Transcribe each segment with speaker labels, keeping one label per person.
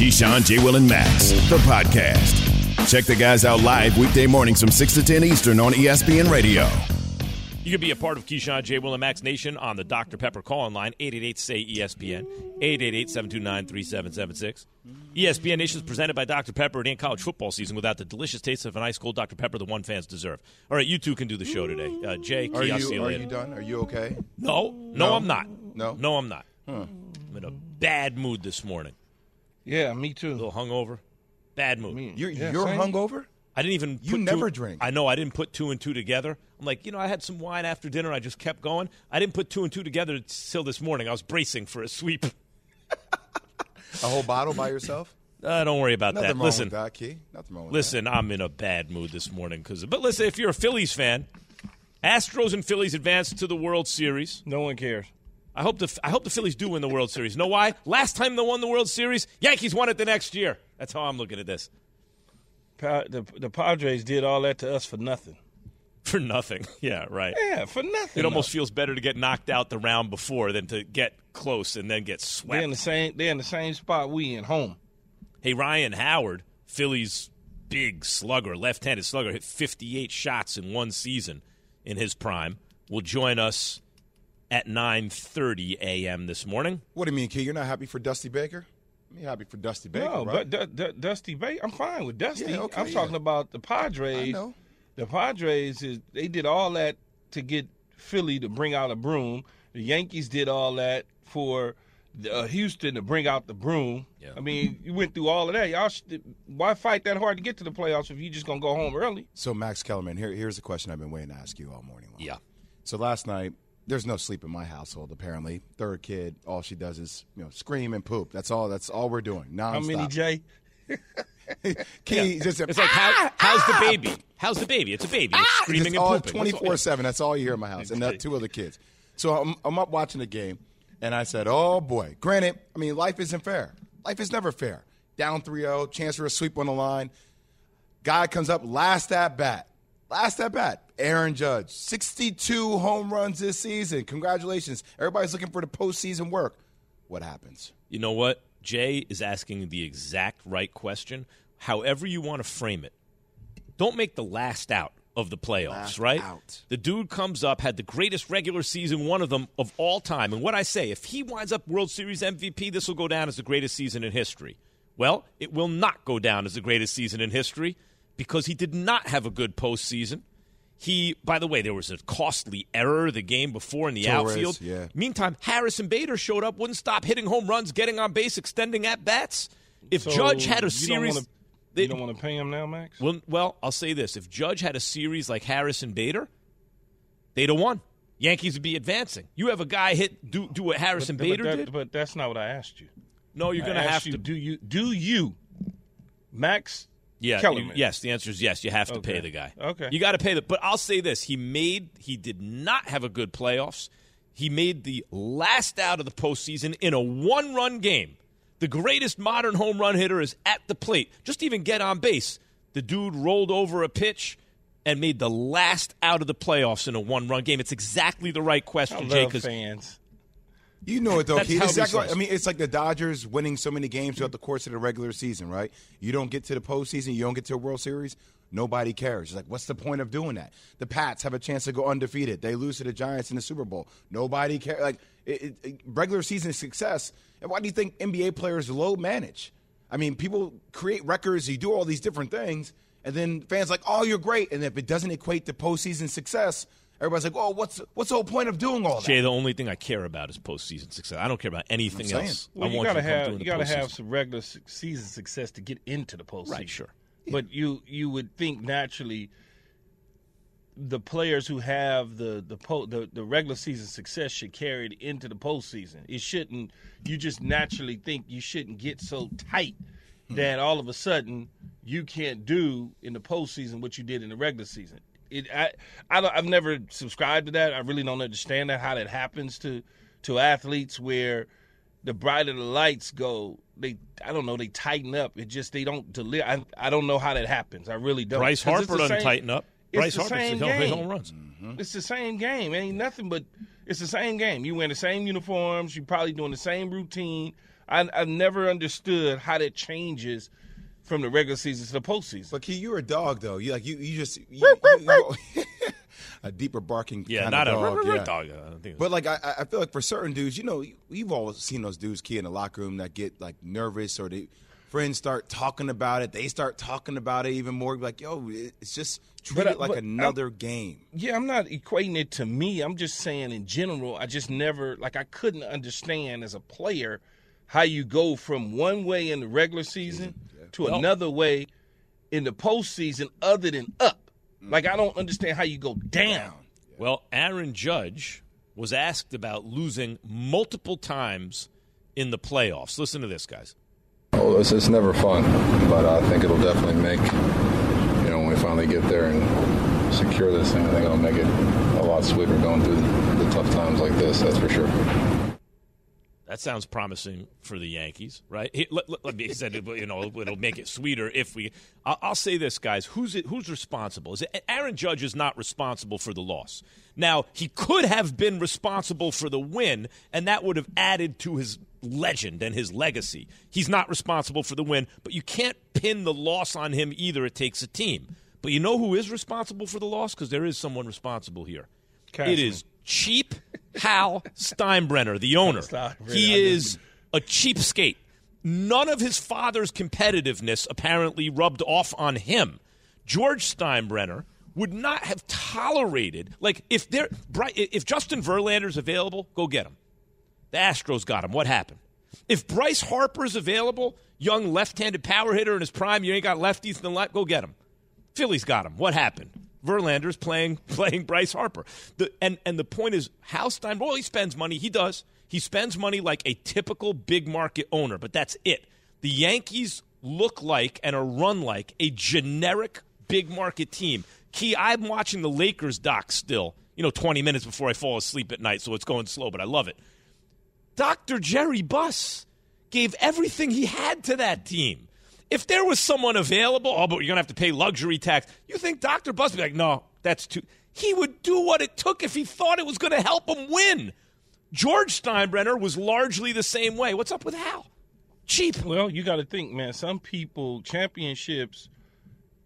Speaker 1: Keyshawn, J. Will, and Max, the podcast. Check the guys out live weekday mornings from 6 to 10 Eastern on ESPN Radio.
Speaker 2: You can be a part of Keyshawn, J. Will, and Max Nation on the Dr. Pepper call line, 888-SAY-ESPN, 888-729-3776. ESPN Nation is presented by Dr. Pepper. It ain't college football season without the delicious taste of an ice cold Dr. Pepper, the one fans deserve. All right, you two can do the show today. Uh, Jay, Key,
Speaker 3: Are you,
Speaker 2: you
Speaker 3: are you done? Are you okay?
Speaker 2: No, no,
Speaker 3: No?
Speaker 2: I'm not.
Speaker 3: No?
Speaker 2: No, I'm not. I'm in a bad mood this morning.
Speaker 4: Yeah, me too.
Speaker 2: A little hungover. Bad mood.
Speaker 4: Me-
Speaker 3: You're,
Speaker 4: yeah,
Speaker 3: you're
Speaker 4: same.
Speaker 3: hungover?
Speaker 2: I didn't even.
Speaker 3: You
Speaker 2: put
Speaker 3: never
Speaker 2: two,
Speaker 3: drink.
Speaker 2: I know. I didn't put two and two together. I'm like, you know, I had some wine after dinner. I just kept going. I didn't put two and two together till this morning. I was bracing for a sweep.
Speaker 3: A whole bottle by yourself?
Speaker 2: Uh, don't worry about
Speaker 3: Nothing
Speaker 2: that.
Speaker 3: wrong
Speaker 2: Listen,
Speaker 3: with that, Key. Nothing wrong with
Speaker 2: listen. I'm in a bad mood this morning because. But listen, if you're a Phillies fan, Astros and Phillies advance to the World Series.
Speaker 4: No one cares.
Speaker 2: I hope the I hope the Phillies do win the World Series. Know why? Last time they won the World Series, Yankees won it the next year. That's how I'm looking at this.
Speaker 4: Pa- the, the Padres did all that to us for nothing.
Speaker 2: For nothing. Yeah, right.
Speaker 4: Yeah, for nothing.
Speaker 2: It almost feels better to get knocked out the round before than to get close and then get swept.
Speaker 4: they're in the same. They're in the same spot we in home.
Speaker 2: Hey, Ryan Howard, Phillies big slugger, left-handed slugger, hit 58 shots in one season in his prime. Will join us at 9:30 a.m. this morning.
Speaker 3: What do you mean, Key? You're not happy for Dusty Baker? I'm happy for Dusty Baker,
Speaker 4: no,
Speaker 3: right?
Speaker 4: but D- D- Dusty Baker, I'm fine with Dusty.
Speaker 3: Yeah, okay,
Speaker 4: I'm
Speaker 3: yeah.
Speaker 4: talking about the Padres.
Speaker 3: I know.
Speaker 4: The Padres is they did all that to get Philly to bring out a broom. The Yankees did all that for uh, Houston to bring out the broom.
Speaker 2: Yeah.
Speaker 4: I mean, you went through all of that. Y'all, should, why fight that hard to get to the playoffs if you're just gonna go home early?
Speaker 3: So, Max Kellerman, here, here's a question I've been waiting to ask you all morning long.
Speaker 2: Yeah.
Speaker 3: So last night, there's no sleep in my household. Apparently, third kid, all she does is you know scream and poop. That's all. That's all we're doing. Nonstop.
Speaker 4: How many, Jay?
Speaker 3: Key just
Speaker 2: It's like how, how's the ah! baby? How's the baby? It's a baby. It's ah! screaming
Speaker 3: it's
Speaker 2: and
Speaker 3: all
Speaker 2: pooping.
Speaker 3: 24 7. That's all you hear in my house. And the two other kids. So I'm, I'm up watching the game, and I said, oh boy. Granted, I mean, life isn't fair. Life is never fair. Down 3 0, chance for a sweep on the line. Guy comes up last at bat. Last at bat. Aaron Judge. 62 home runs this season. Congratulations. Everybody's looking for the postseason work. What happens?
Speaker 2: You know what? Jay is asking the exact right question. However you want to frame it, don't make the last out of the playoffs,
Speaker 3: Last
Speaker 2: right?
Speaker 3: out.
Speaker 2: The dude comes up, had the greatest regular season, one of them of all time. And what I say, if he winds up World Series MVP, this will go down as the greatest season in history. Well, it will not go down as the greatest season in history because he did not have a good postseason. He, by the way, there was a costly error the game before in the
Speaker 3: Torres,
Speaker 2: outfield.
Speaker 3: yeah.
Speaker 2: Meantime, Harrison Bader showed up, wouldn't stop hitting home runs, getting on base, extending at bats. If
Speaker 4: So
Speaker 2: Judge had a
Speaker 4: you
Speaker 2: series,
Speaker 4: don't wanna,
Speaker 2: they-
Speaker 4: you don't want to pay him now, Max.
Speaker 2: well, well, I'll say this: if Judge had a series like Harrison Bader, they'd have won. Yankees would be advancing. You have a guy hit do do what Harrison
Speaker 4: but,
Speaker 2: Bader
Speaker 4: but, that-
Speaker 2: did.
Speaker 4: but that's not what I asked you.
Speaker 2: no, you're going to
Speaker 4: asked
Speaker 2: have
Speaker 4: you,
Speaker 2: to.
Speaker 4: Do you? Do you, Max?
Speaker 2: Yeah, you- yes. The answer is yes. You have to
Speaker 4: Okay.
Speaker 2: pay the guy.
Speaker 4: Okay.
Speaker 2: you got to pay the. But I'll say this: he made. He did not have a good playoffs. He made the last out of the postseason in a one-run game. The greatest modern home run hitter is at the plate. Just even get on base. The dude rolled over a pitch and made the last out of the playoffs in a one-run game. It's exactly the right
Speaker 4: I
Speaker 2: question, Jay. Because
Speaker 4: fans.
Speaker 3: You know it though, Keith.
Speaker 2: how
Speaker 3: It's
Speaker 2: we
Speaker 3: exactly. I mean, it's like the Dodgers winning so many games throughout the course of the regular season, right? You don't get to the postseason, you don't get to a World Series. Nobody cares. It's like, what's the point of doing that? The Pats have a chance to go undefeated. They lose to the Giants in the Super Bowl. Nobody cares. Like it, it, it- regular season success. And why do you think NBA players low manage? I mean, people create records. You do all these different things, and then fans like, oh, you're great. And if it doesn't equate to postseason success, everybody's like, oh, what's what's the whole point of doing all that?
Speaker 2: Jay, the only thing I care about is postseason success. I don't care about anything else.
Speaker 4: Well,
Speaker 2: I
Speaker 4: you
Speaker 2: want
Speaker 4: gotta
Speaker 2: you to come
Speaker 4: have
Speaker 2: through in
Speaker 4: you gotta
Speaker 2: postseason.
Speaker 4: have some regular se- season success to get into the postseason.
Speaker 2: Right, sure.
Speaker 4: But you you would think naturally the players who have the the, po- the the regular season success should carry it into the postseason. It shouldn't. You just naturally think you shouldn't get so tight hmm. that all of a sudden you can't do in the postseason what you did in the regular season. It, I, I don't, I've never subscribed to that. I really don't understand that how that happens to to athletes where the brighter the lights go, they I don't know they tighten up. It just they don't deliver. I, I don't know how that happens. I really don't.
Speaker 2: Bryce Harper doesn't
Speaker 4: same-
Speaker 2: tighten up.
Speaker 4: it's
Speaker 2: Bryce
Speaker 4: the
Speaker 2: Harper
Speaker 4: same
Speaker 2: hit
Speaker 4: game.
Speaker 2: home runs. Mm-hmm.
Speaker 4: It's the same game. It ain't nothing but it's the same game. You wear the same uniforms. You're probably doing the same routine. I, I've never understood how that changes from the regular season to the postseason.
Speaker 3: But Key, you're a dog though. You like you you just you, you- you- a deeper barking
Speaker 2: Yeah,
Speaker 3: kind
Speaker 2: not
Speaker 3: of
Speaker 2: a
Speaker 3: dog.
Speaker 2: r- r-
Speaker 3: yeah.
Speaker 2: dog. I don't think
Speaker 3: But like I, I feel like for certain dudes, you know, you've all seen those dudes key in the locker room that get like nervous or they friends start talking about it. They start talking about it even more. Like, yo, it's just treat
Speaker 4: But,
Speaker 3: it like
Speaker 4: but I'm-
Speaker 3: another game.
Speaker 4: Yeah, I'm not equating it to me. I'm just saying in general, I just never like I couldn't understand as a player how you go from one way in the regular season mm. To
Speaker 2: Well-
Speaker 4: another way in the postseason other than up. Like I mm-hmm. don't understand how you go down.
Speaker 2: Well, Aaron Judge was asked about losing multiple times in the playoffs. Listen to this, guys.
Speaker 5: Well, it's, it's never fun, but I think it'll definitely make, you know, when we finally get there and secure this thing, I think it'll make it a lot sweeter going through the, the tough times like this, that's for sure.
Speaker 2: That sounds promising for the Yankees, right? He, let, let, he said, it, you know, it'll make it sweeter if we. I'll, I'll say this, guys. Who's it, who's responsible? Is it, Aaron Judge is not responsible for the loss. Now he could have been responsible for the win, and that would have added to his legend and his legacy. He's not responsible for the win, but you can't pin the loss on him either. It takes a team. But you know who is responsible for the loss? Because there is someone responsible here. It
Speaker 4: Cashman.
Speaker 2: is cheap Hal Steinbrenner, the owner.
Speaker 4: Steinbrenner,
Speaker 2: He is a cheapskate. None of his father's competitiveness apparently rubbed off on him. George Steinbrenner would not have tolerated like if there if Justin Verlander's available, go get him. The Astros got him. What happened? If Bryce Harper's available, young left-handed power hitter in his prime, you ain't got lefties in the left, go get him. Phillies got him. What happened? Verlander's playing playing Bryce Harper. The, and and the point is, Hal Stein. Well, he spends money. He does. He spends money like a typical big market owner, but that's it. The Yankees look like and are run like a generic big market team. Key, I'm watching the Lakers doc still. You know, 20 minutes before I fall asleep at night, so it's going slow, but I love it. Dr. Jerry Buss gave everything he had to that team. If there was someone available, oh, but you're going to have to pay luxury tax. You think Dr. Buss would be like, no, that's too. He would do what it took if he thought it was going to help him win. George Steinbrenner was largely the same way. What's up with Hal? Cheap.
Speaker 4: Well, you got to think, man. Some people championships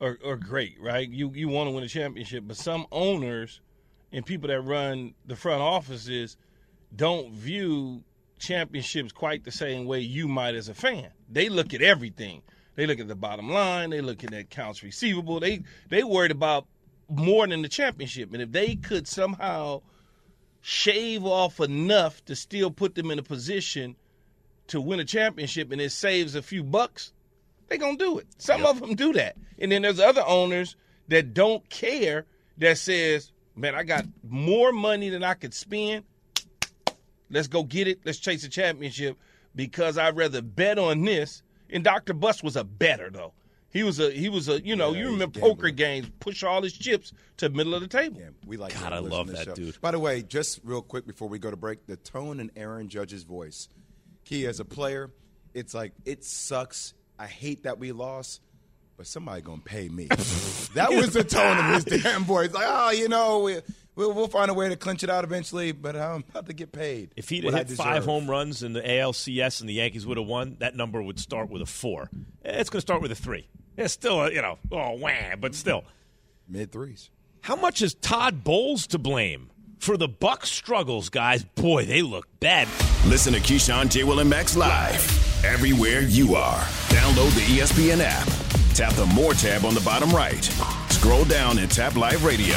Speaker 4: are, are great, right? You you want to win a championship, but some owners and people that run the front offices don't view championships quite the same way you might as a fan. They look at everything. They look at the bottom line. They look at accounts receivable. They they worried about more than the championship. And if they could somehow shave off enough to still put them in a position to win a championship and it saves a few bucks, they gonna do it. Some of them do that, and then there's other owners that don't care. That says, "Man, I got more money than I could spend. Let's go get it. Let's chase a championship because I'd rather bet on this." And Dr. Buss was a better though. He was a he was a you know
Speaker 3: Yeah,
Speaker 4: you remember poker games push all his chips to the middle of the table.
Speaker 3: Yeah, we like.
Speaker 2: God, I love that
Speaker 3: show.
Speaker 2: dude.
Speaker 3: By the way, just real quick before we go to break, the tone in Aaron Judge's voice, Key as a player, it's like it sucks. I hate that we lost, but somebody gonna pay me. that was the tone of his damn voice. Like, oh, you know, we, we'll, we'll find a way to clinch it out eventually, but I'm about to get paid.
Speaker 2: If he'd
Speaker 3: what
Speaker 2: hit five home runs in the ALCS and the Yankees would have won, that number would start with a four. It's going to start with a three. It's still, a, you know, oh, wham, but still.
Speaker 3: mid threes.
Speaker 2: How much is Todd Bowles to blame for the Buck struggles, guys? Boy, they look bad.
Speaker 1: Listen to Keyshawn, J. Will, and Max live everywhere you are. Download the ESPN app. Tap the More tab on the bottom right. Scroll down and tap Live Radio.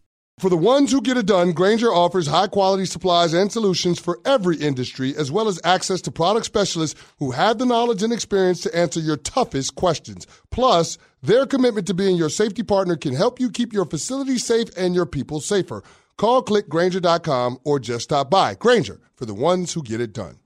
Speaker 6: For the ones who get it done, Grainger offers high quality supplies and solutions for every industry, as well as access to product specialists who have the knowledge and experience to answer your toughest questions. Plus, their commitment to being your safety partner can help you keep your facility safe and your people safer. Call clickgrainger.com or just stop by. Grainger, for the ones who get it done.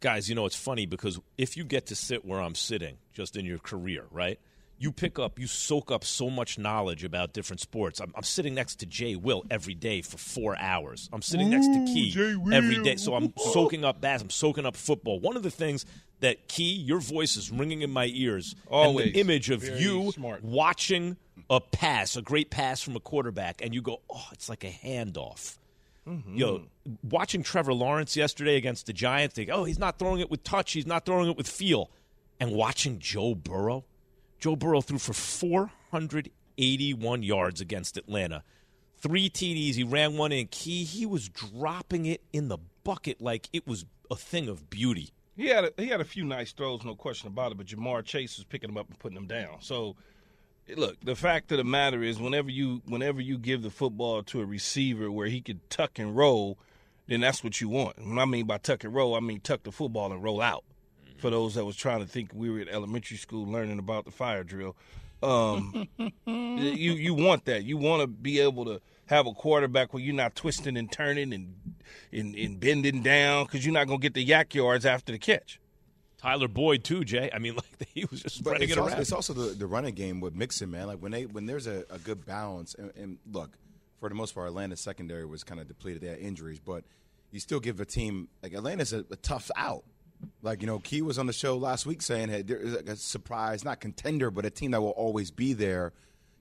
Speaker 2: Guys, you know, it's funny because if you get to sit where I'm sitting just in your career, right? You pick up, you soak up so much knowledge about different sports. I'm, I'm sitting next to Jay Will every day for four hours. I'm sitting next to Key every day. So I'm soaking up bass. I'm soaking up football. One of the things that Key, your voice is ringing in my ears.
Speaker 4: Always.
Speaker 2: And the image of
Speaker 4: Very
Speaker 2: you
Speaker 4: smart.
Speaker 2: watching a pass, a great pass from a quarterback, and you go, oh, it's like a handoff.
Speaker 4: Mm-hmm.
Speaker 2: Yo, watching Trevor Lawrence yesterday against the Giants, think, oh, he's not throwing it with touch, he's not throwing it with feel. And watching Joe Burrow, Joe Burrow threw for 481 yards against Atlanta. Three TDs, he ran one in key. He was dropping it in the bucket like it was a thing of beauty.
Speaker 4: He had a, he had a few nice throws, no question about it. But Ja'Marr Chase was picking them up and putting them down. So, look, the fact of the matter is, whenever you whenever you give the football to a receiver where he could tuck and roll, then that's what you want. When I mean by tuck and roll, I mean tuck the football and roll out. For those that was trying to think we were at elementary school learning about the fire drill, um, you you want that. You want to be able to have a quarterback where you're not twisting and turning and and, and bending down because you're not gonna get the YAC yards after the catch.
Speaker 2: Tyler Boyd too, Jay. I mean, like he was just spreading
Speaker 3: it's
Speaker 2: it
Speaker 3: also,
Speaker 2: around.
Speaker 3: it's also the, the running game with Mixon, man. Like when they when there's a, a good balance, and, and look, for the most part, Atlanta's secondary was kind of depleted. They had injuries, but you still give a team like Atlanta's a, a tough out. Like you know, Key was on the show last week saying, "Hey, there is a surprise, not contender, but a team that will always be there."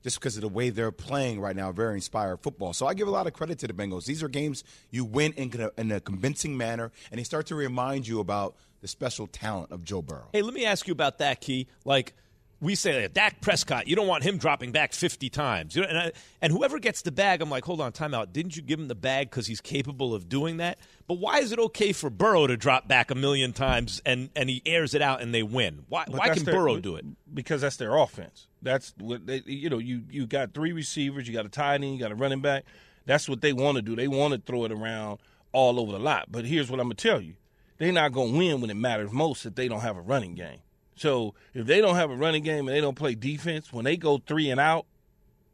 Speaker 3: Just because of the way they're playing right now, very inspired football. So I give a lot of credit to the Bengals. These are games you win in a, in a convincing manner, and they start to remind you about the special talent of Joe Burrow.
Speaker 2: Hey, let me ask you about that, Key. Like we say, Dak Prescott, you don't want him dropping back 50 times. You know, and, I, and whoever gets the bag, I'm like, hold on, timeout. Didn't you give him the bag because he's capable of doing that? But why is it okay for Burrow to drop back a million times and, and he airs it out and they win? Why,
Speaker 4: But
Speaker 2: why can
Speaker 4: their-
Speaker 2: Burrow do it?
Speaker 4: Because that's their offense. That's what they, you know. You you got three receivers. You got a tight end. You got a running back. That's what they want to do. They want to throw it around all over the lot. But here's what I'm gonna tell you: they're not gonna win when it matters most if they don't have a running game. So if they don't have a running game and they don't play defense, when they go three and out,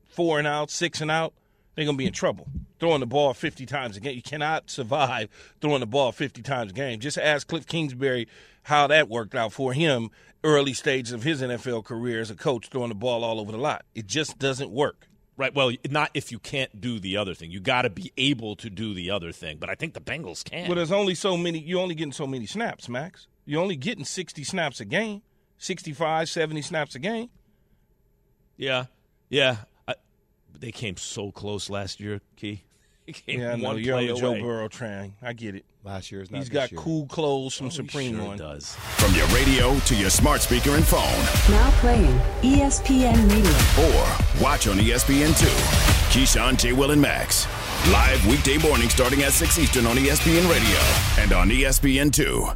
Speaker 4: four and out, six and out, they're gonna be in trouble. Throwing the ball 50 times a game, you cannot survive throwing the ball 50 times a game. Just ask Kliff Kingsbury how that worked out for him early stages of his NFL career as a coach, throwing the ball all over the lot. It just doesn't work.
Speaker 2: Right. Well, not if you can't do the other thing. You got to be able to do the other thing. But I think the Bengals can.
Speaker 4: Well, there's only so many. You're only getting so many snaps, Max. You're only getting 60 snaps a game, 65, 70 snaps a game.
Speaker 2: yeah. Yeah. I, but they came so close last year, Key. They came
Speaker 4: Yeah, I know. You're on
Speaker 2: play
Speaker 4: the Joe. Burrow train. I get it.
Speaker 3: Last year is not
Speaker 4: He's
Speaker 3: this
Speaker 4: got
Speaker 3: year.
Speaker 4: cool clothes from
Speaker 2: Oh, he
Speaker 4: Supreme
Speaker 2: sure
Speaker 4: on.
Speaker 2: does.
Speaker 1: From your radio to your smart speaker and phone,
Speaker 7: Now playing ESPN Radio.
Speaker 1: or watch on E ESPN2. Keyshawn, J. Will, and Max. Live weekday morning starting at 6 Eastern on ESPN Radio and on E ESPN2.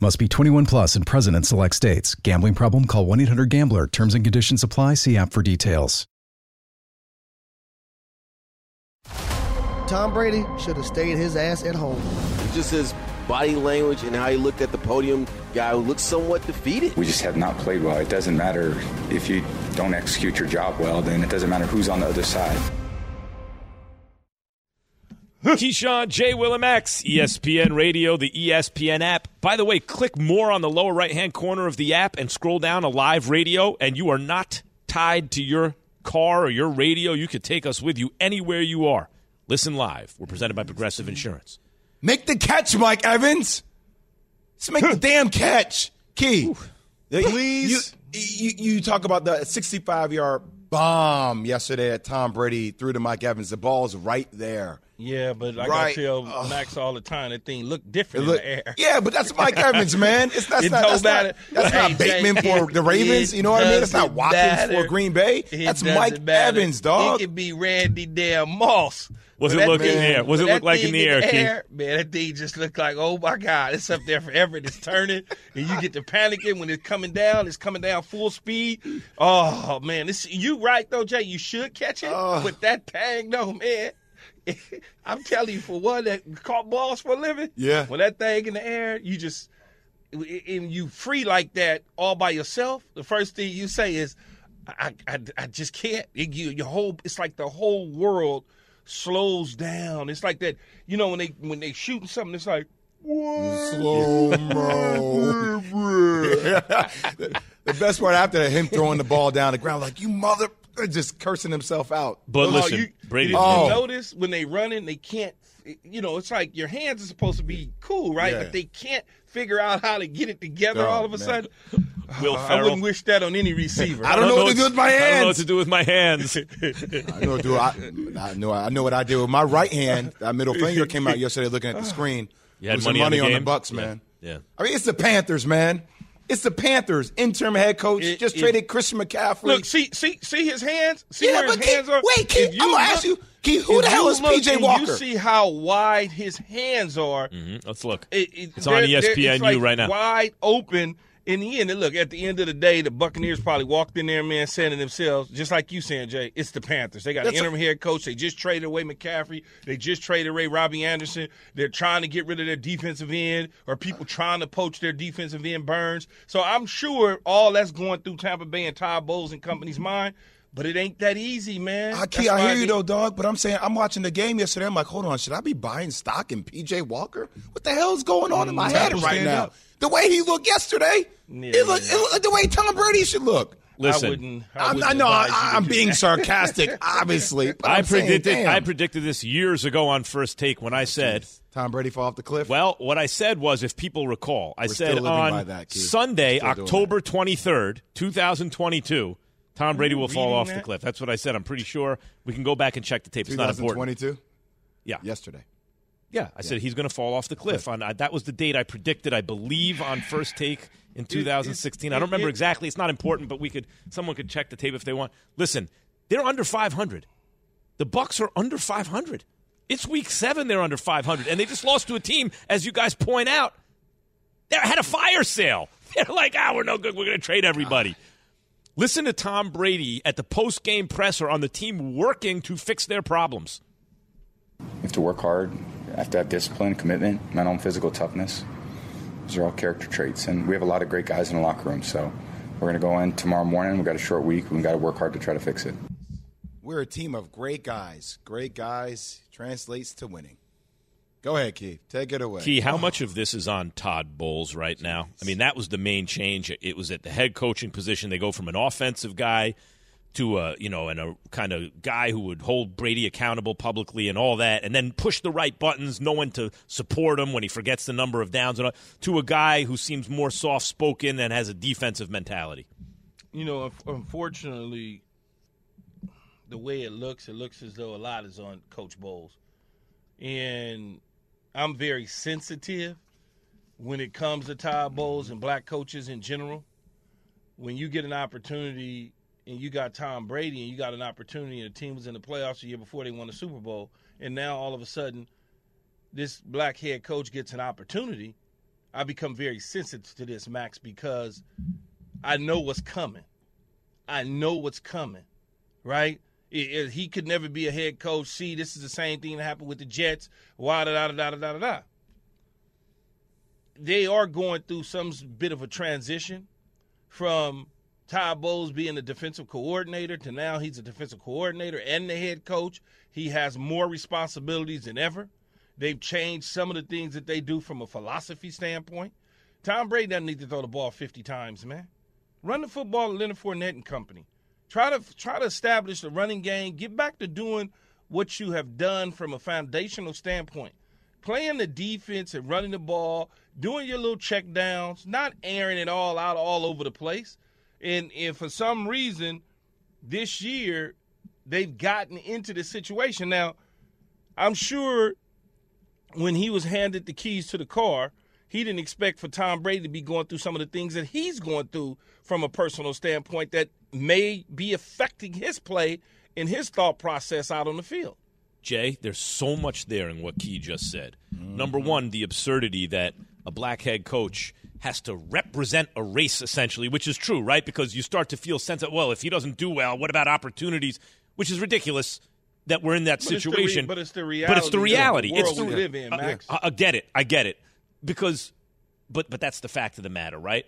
Speaker 8: Must be 21 plus and present in select states. Gambling problem? Call 1 800 Gambler. Terms and conditions apply. See app for details.
Speaker 9: Tom Brady should have stayed his ass at home.
Speaker 10: Just his body language and how he looked at the podium, guy who looked somewhat defeated.
Speaker 11: We just have not played well. It doesn't matter if you don't execute your job well, then it doesn't matter who's on the other side.
Speaker 2: Keyshawn, J. Willem X, ESPN Radio, the ESPN app. By the way, click more on the lower right hand corner of the app and scroll down a live radio, and you are not tied to your car or your radio. You could take us with you anywhere you are. Listen live. We're presented by Progressive Insurance.
Speaker 3: Make the catch, Mike Evans. Let's make the damn catch. Key. Please. You, you, you talk about the 65 yard bomb yesterday at Tom Brady threw to Mike Evans. The ball's right there.
Speaker 4: Yeah, but I
Speaker 3: Right.
Speaker 4: gotta tell Max all the time that thing look different
Speaker 3: look-
Speaker 4: in the air.
Speaker 3: yeah, but that's Mike Evans, man. It's, that's
Speaker 4: It
Speaker 3: not,
Speaker 4: don't
Speaker 3: that's not,
Speaker 4: matter.
Speaker 3: that's not Bateman
Speaker 4: Jay,
Speaker 3: for the Ravens. You know what I mean? It's not
Speaker 4: doesn't
Speaker 3: Watkins
Speaker 4: matter.
Speaker 3: for Green Bay.
Speaker 4: It
Speaker 3: That's Mike
Speaker 4: matter.
Speaker 3: Evans, dog.
Speaker 4: It could be Randy damn Moss.
Speaker 2: What's
Speaker 4: But
Speaker 2: it
Speaker 4: that
Speaker 2: look in the air? What's it look like in
Speaker 4: thing
Speaker 2: the air, King?
Speaker 4: Man, that thing just looked like, oh my God, it's up there forever. and It's turning, and you get to panicking when it's coming down. It's coming down full speed. Oh man, this you right though, Jay. You should catch it, but that pang, no man. I'm telling you, for one that caught balls for a living.
Speaker 3: Yeah.
Speaker 4: When that thing in the air, you just and you free like that all by yourself. The first thing you say is, "I, I, I just can't." It, you, your whole, it's like the whole world slows down. It's like that, you know, when they when they shooting something, it's like. Whoa.
Speaker 3: Slow mo. the best part after that, him throwing the ball down the ground, like you mother, just cursing himself out.
Speaker 2: But listen,
Speaker 4: you,
Speaker 2: Brady.
Speaker 3: Oh.
Speaker 4: you notice when they run running, they can't. You know, it's like your hands are supposed to be cool, right?
Speaker 3: Yeah.
Speaker 4: But they can't figure out how to get it together.
Speaker 3: Oh,
Speaker 4: all of a
Speaker 3: man.
Speaker 4: sudden,
Speaker 2: Will
Speaker 4: I
Speaker 2: Ferrell.
Speaker 4: wouldn't wish that on any receiver.
Speaker 3: I don't know what to do with my hands.
Speaker 2: I don't know what to do with my hands.
Speaker 3: I know, dude. I, I know. I know what I did with my right hand. That middle finger came out yesterday, looking at the screen.
Speaker 2: You had
Speaker 3: Losing
Speaker 2: money on the
Speaker 3: on the
Speaker 2: game?
Speaker 3: Bucs,
Speaker 2: Yeah.
Speaker 3: man.
Speaker 2: Yeah.
Speaker 3: I mean, it's the Panthers, man. It's the Panthers. Interim head coach
Speaker 4: It-
Speaker 3: just
Speaker 4: it-
Speaker 3: traded Christian McCaffrey.
Speaker 4: Look, see, see, see his hands. See
Speaker 3: Yeah,
Speaker 4: where
Speaker 3: but
Speaker 4: his
Speaker 3: Keith-
Speaker 4: hands are.
Speaker 3: wait, Keith,
Speaker 4: you
Speaker 3: I'm gonna ask you, Keith, who the hell is PJ
Speaker 4: and
Speaker 3: Walker?
Speaker 4: You see how wide his hands are.
Speaker 2: Mm-hmm. Let's look.
Speaker 4: It- it-
Speaker 2: It's on
Speaker 4: they're-
Speaker 2: E
Speaker 4: they're-
Speaker 2: ESPN
Speaker 4: it's like
Speaker 2: right now.
Speaker 4: Wide open. In the end, look, at the end of the day, the Buccaneers probably walked in there, man, saying to themselves, just like you saying, Jay, it's the Panthers. They got
Speaker 3: That's
Speaker 4: an interim head coach. They just traded away McCaffrey. They just traded away Robbie Anderson. They're trying to get rid of their defensive end, or people trying to poach their defensive end Burns. So I'm sure all that's going through Tampa Bay and Todd Bowles and company's mind. But it ain't that easy, man.
Speaker 3: I,
Speaker 4: That's
Speaker 3: Key, I
Speaker 4: why
Speaker 3: hear you though, dog. But I'm saying I'm watching the game yesterday. I'm like, hold on, should I be buying stock in PJ Walker? What the hell is going on in my mm,
Speaker 4: head
Speaker 3: right
Speaker 4: stand
Speaker 3: now?
Speaker 4: Up.
Speaker 3: The way he looked yesterday,
Speaker 4: Yeah,
Speaker 3: it, looked,
Speaker 4: yeah.
Speaker 3: it looked the way Tom Brady should look.
Speaker 2: Listen,
Speaker 4: I wouldn't. I,
Speaker 3: I'm, I know I,
Speaker 4: advise you to
Speaker 3: I'm being
Speaker 4: that.
Speaker 3: sarcastic, obviously. But
Speaker 2: I
Speaker 3: I'm saying,
Speaker 2: predicted.
Speaker 3: damn.
Speaker 2: I predicted this years ago on First Take when I said,
Speaker 3: Tom Brady fall off the cliff.
Speaker 2: "Well, what I said was, if people recall, I
Speaker 3: We're
Speaker 2: said on
Speaker 3: that,
Speaker 2: Sunday, October twenty third, two thousand twenty two, Tom Brady will fall
Speaker 4: reading
Speaker 2: off the cliff." That's what I said. I'm pretty sure we can go back and check the tape. It's not important.
Speaker 3: 2022,
Speaker 2: Yeah,
Speaker 3: yesterday.
Speaker 2: Yeah. I said he's going to fall off the cliff. On uh, that was the date I predicted. I believe on First Take in 2016. I don't remember
Speaker 4: it-
Speaker 2: exactly. It's not important, but we could. Someone could check the tape if they want. Listen, they're under 500. The Bucs are under 500. It's week seven. They're under 500, and they just lost to a team, as you guys point out. They had a fire sale. They're like, ah, we're no good. We're going to trade everybody. Listen to Tom Brady at the post game presser on the team working to fix their problems.
Speaker 11: You have to work hard. You have to have discipline, commitment, mental and physical toughness. Those are all character traits. And we have a lot of great guys in the locker room. So we're going to go in tomorrow morning. We've got a short week. We've got to work hard to try to fix it.
Speaker 3: We're a team of great guys. Great guys translates to winning. Go ahead, Keith. Take it away.
Speaker 2: Key, how much of this is on Todd Bowles right now? I mean, that was the main change. It was at the head coaching position. They go from an offensive guy to a you know and a kind of guy who would hold Brady accountable publicly and all that, and then push the right buttons, no one to support him when he forgets the number of downs, and all, to a guy who seems more soft spoken and has a defensive mentality.
Speaker 4: you know, unfortunately, the way it looks, it looks as though a lot is on Coach Bowles, and I'm very sensitive when it comes to Todd Bowles and black coaches in general. When you get an opportunity and you got Tom Brady and you got an opportunity and the team was in the playoffs the year before they won the Super Bowl, and now all of a sudden this black head coach gets an opportunity, I become very sensitive to this, Max, because I know what's coming. I know what's coming, right? It, it, he could never be a head coach. See, this is the same thing that happened with the Jets. Why da da da da da da da. They are going through some bit of a transition from Todd Bowles being the defensive coordinator to now he's a defensive coordinator and the head coach. He has more responsibilities than ever. They've changed some of the things that they do from a philosophy standpoint. Tom Brady doesn't need to throw the ball 50 times, man. Run the football at Leonard Fournette and company. Try to try to establish the running game. Get back to doing what you have done from a foundational standpoint. Playing the defense and running the ball, doing your little check downs, not airing it all out all over the place. And if for some reason this year they've gotten into the situation. Now, I'm sure when he was handed the keys to the car, he didn't expect for Tom Brady to be going through some of the things that he's going through from a personal standpoint that may be affecting his play and his thought process out on the field.
Speaker 2: Jay, there's so much there in what Key just said.
Speaker 3: Mm-hmm.
Speaker 2: Number one, the absurdity that a black head coach has to represent a race essentially, which is true, right? Because you start to feel sense of, well, if he doesn't do well, what about opportunities? Which is ridiculous that we're in that
Speaker 4: But it's
Speaker 2: situation.
Speaker 4: re- but it's the reality
Speaker 2: But it's the
Speaker 4: of the
Speaker 2: reality. it's the
Speaker 4: we live in,
Speaker 2: uh,
Speaker 4: Max.
Speaker 2: I, I get it. I get it. Because, but but that's the fact of the matter, right?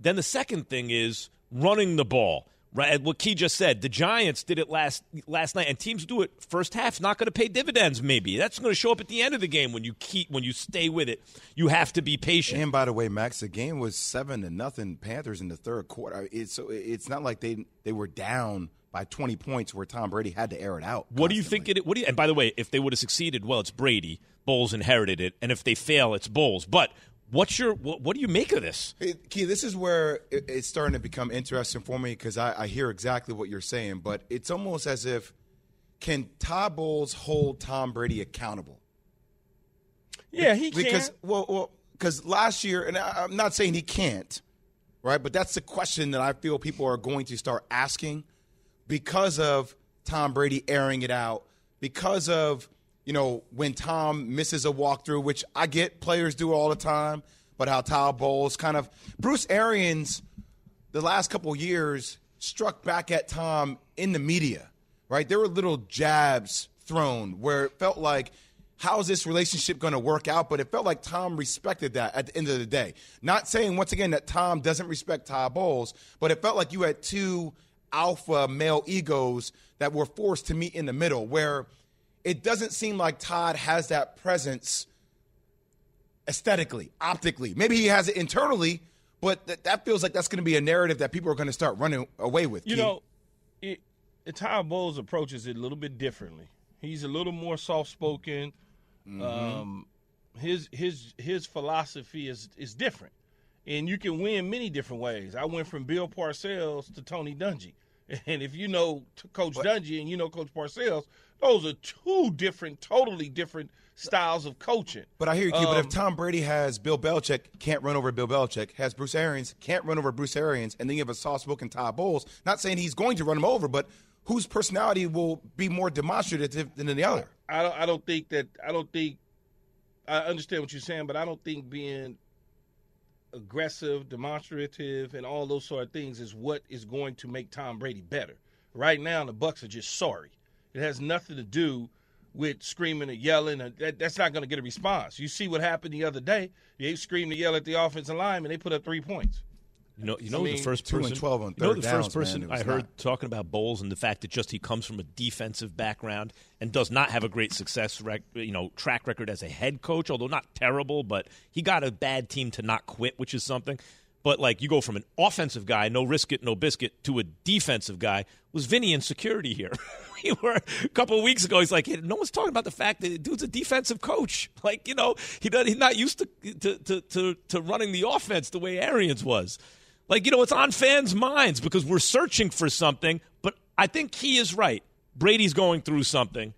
Speaker 2: Then the second thing is running the ball. Right, what Key just said. The Giants did it last last night, and teams do it first half. Not going to pay dividends. Maybe that's going to show up at the end of the game when you keep when you stay with it. You have to be patient.
Speaker 3: And by the way, Max, the game was seven to nothing Panthers in the third quarter. It's so it's not like they they were down by twenty points where Tom Brady had to air it out.
Speaker 2: What do you think it? What do you? And by the way, if they would have succeeded, well, it's Brady. Bowles inherited it, and if they fail, it's Bowles. But what's your? What, what do you make of this?
Speaker 3: Hey, Key, this is where it- it's starting to become interesting for me because I, I hear exactly what you're saying, but it's almost as if can Todd Bowles hold Tom Brady accountable?
Speaker 4: Yeah, he
Speaker 3: because
Speaker 4: can.
Speaker 3: well, well, because last year, and I, I'm not saying he can't, right? But that's the question that I feel people are going to start asking because of Tom Brady airing it out, because of you know when Tom misses a walkthrough, which I get players do all the time, but how Todd Bowles kind of Bruce Arians the last couple years struck back at Tom in the media, right? There were little jabs thrown where it felt like, how is this relationship going to work out? But it felt like Tom respected that at the end of the day. Not saying, once again, that Tom doesn't respect Todd Bowles, but it felt like you had two alpha male egos that were forced to meet in the middle where it doesn't seem like Todd has that presence aesthetically, optically. Maybe he has it internally, but th- that feels like that's going to be a narrative that people are going to start running away with.
Speaker 4: You
Speaker 3: Key.
Speaker 4: know, it, it, Todd Bowles approaches it a little bit differently. He's a little more soft spoken.
Speaker 3: Mm-hmm.
Speaker 4: Um, his his his philosophy is is different, and you can win many different ways. I went from Bill Parcells to Tony Dungy, and if you know Coach Dungy and you know Coach Parcells, those are two different, totally different styles of coaching.
Speaker 3: But I hear you, Q, but if
Speaker 4: Um,
Speaker 3: Tom Brady has Bill Belichick, can't run over Bill Belichick, has Bruce Arians, can't run over Bruce Arians, and then you have a soft-spoken Todd Bowles, not saying he's going to run him over, but whose personality will be more demonstrative than the other?
Speaker 4: I don't. I don't think that. I don't think. I understand what you're saying, but I don't think being aggressive, demonstrative, and all those sort of things is what is going to make Tom Brady better. Right now, the Bucs are just sorry. It has nothing to do with screaming and yelling. And that, that's not going to get a response. You see what happened the other day? They screamed and yelled at the offensive line, and they put up three points.
Speaker 2: You know, you
Speaker 4: I
Speaker 2: know
Speaker 4: mean,
Speaker 2: the first
Speaker 3: two and
Speaker 2: person.
Speaker 3: 12 on
Speaker 2: you know the
Speaker 3: downs,
Speaker 2: first person
Speaker 3: man,
Speaker 2: I heard
Speaker 3: not-
Speaker 2: talking about Bowles and the fact that just he comes from a defensive background and does not have a great success, rec- you know, track record as a head coach. Although not terrible, but he got a bad team to not quit, which is something. But like you go from an offensive guy, no risk it, no biscuit, to a defensive guy. Was Vinny in security here? we were a couple of weeks ago. He's like, hey, no one's talking about the fact that dude's a defensive coach. Like you know, he does, he's not used to to, to to to running the offense the way Arians was. Like, you know, it's on fans' minds because we're searching for something, but I think he is right. Brady's going through something.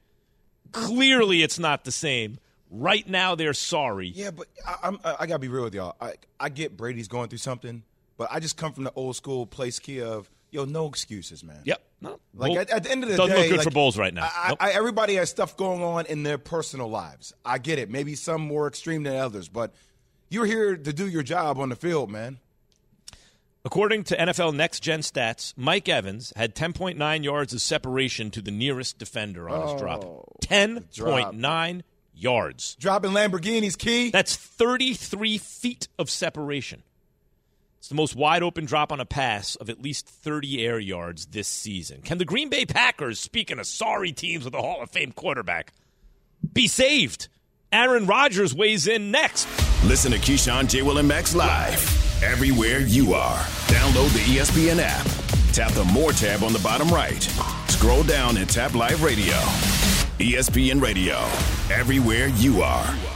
Speaker 2: Clearly, it's not the same. Right now, they're sorry.
Speaker 3: Yeah, but I, I'm, I, I gotta be real with y'all. I, I get Brady's going through something, but I just come from the old school place key of yo, no excuses, man.
Speaker 2: Yep. No.
Speaker 3: Like
Speaker 2: Bull-
Speaker 3: at, at the end of the day, doesn't
Speaker 2: look good
Speaker 3: like,
Speaker 2: for Bowles right now.
Speaker 3: I,
Speaker 2: Nope.
Speaker 3: I, everybody has stuff going on in their personal lives. I get it. Maybe some more extreme than others, but you're here to do your job on the field, man.
Speaker 2: According to NFL Next Gen Stats, Mike Evans had 10.9 yards of separation to the nearest defender on his drop.
Speaker 3: Oh,
Speaker 2: 10.9 yards.
Speaker 3: Dropping Lamborghinis, key.
Speaker 2: That's 33 feet of separation. It's the most wide open drop on a pass of at least 30 air yards this season. Can the Green Bay Packers, speaking of sorry teams with a Hall of Fame quarterback, be saved? Aaron Rodgers weighs in next.
Speaker 1: Listen to Keyshawn, J. Will, and Max live everywhere you are. Download the ESPN app. Tap the More tab on the bottom right. Scroll down and tap Live Radio. ESPN Radio, everywhere you are.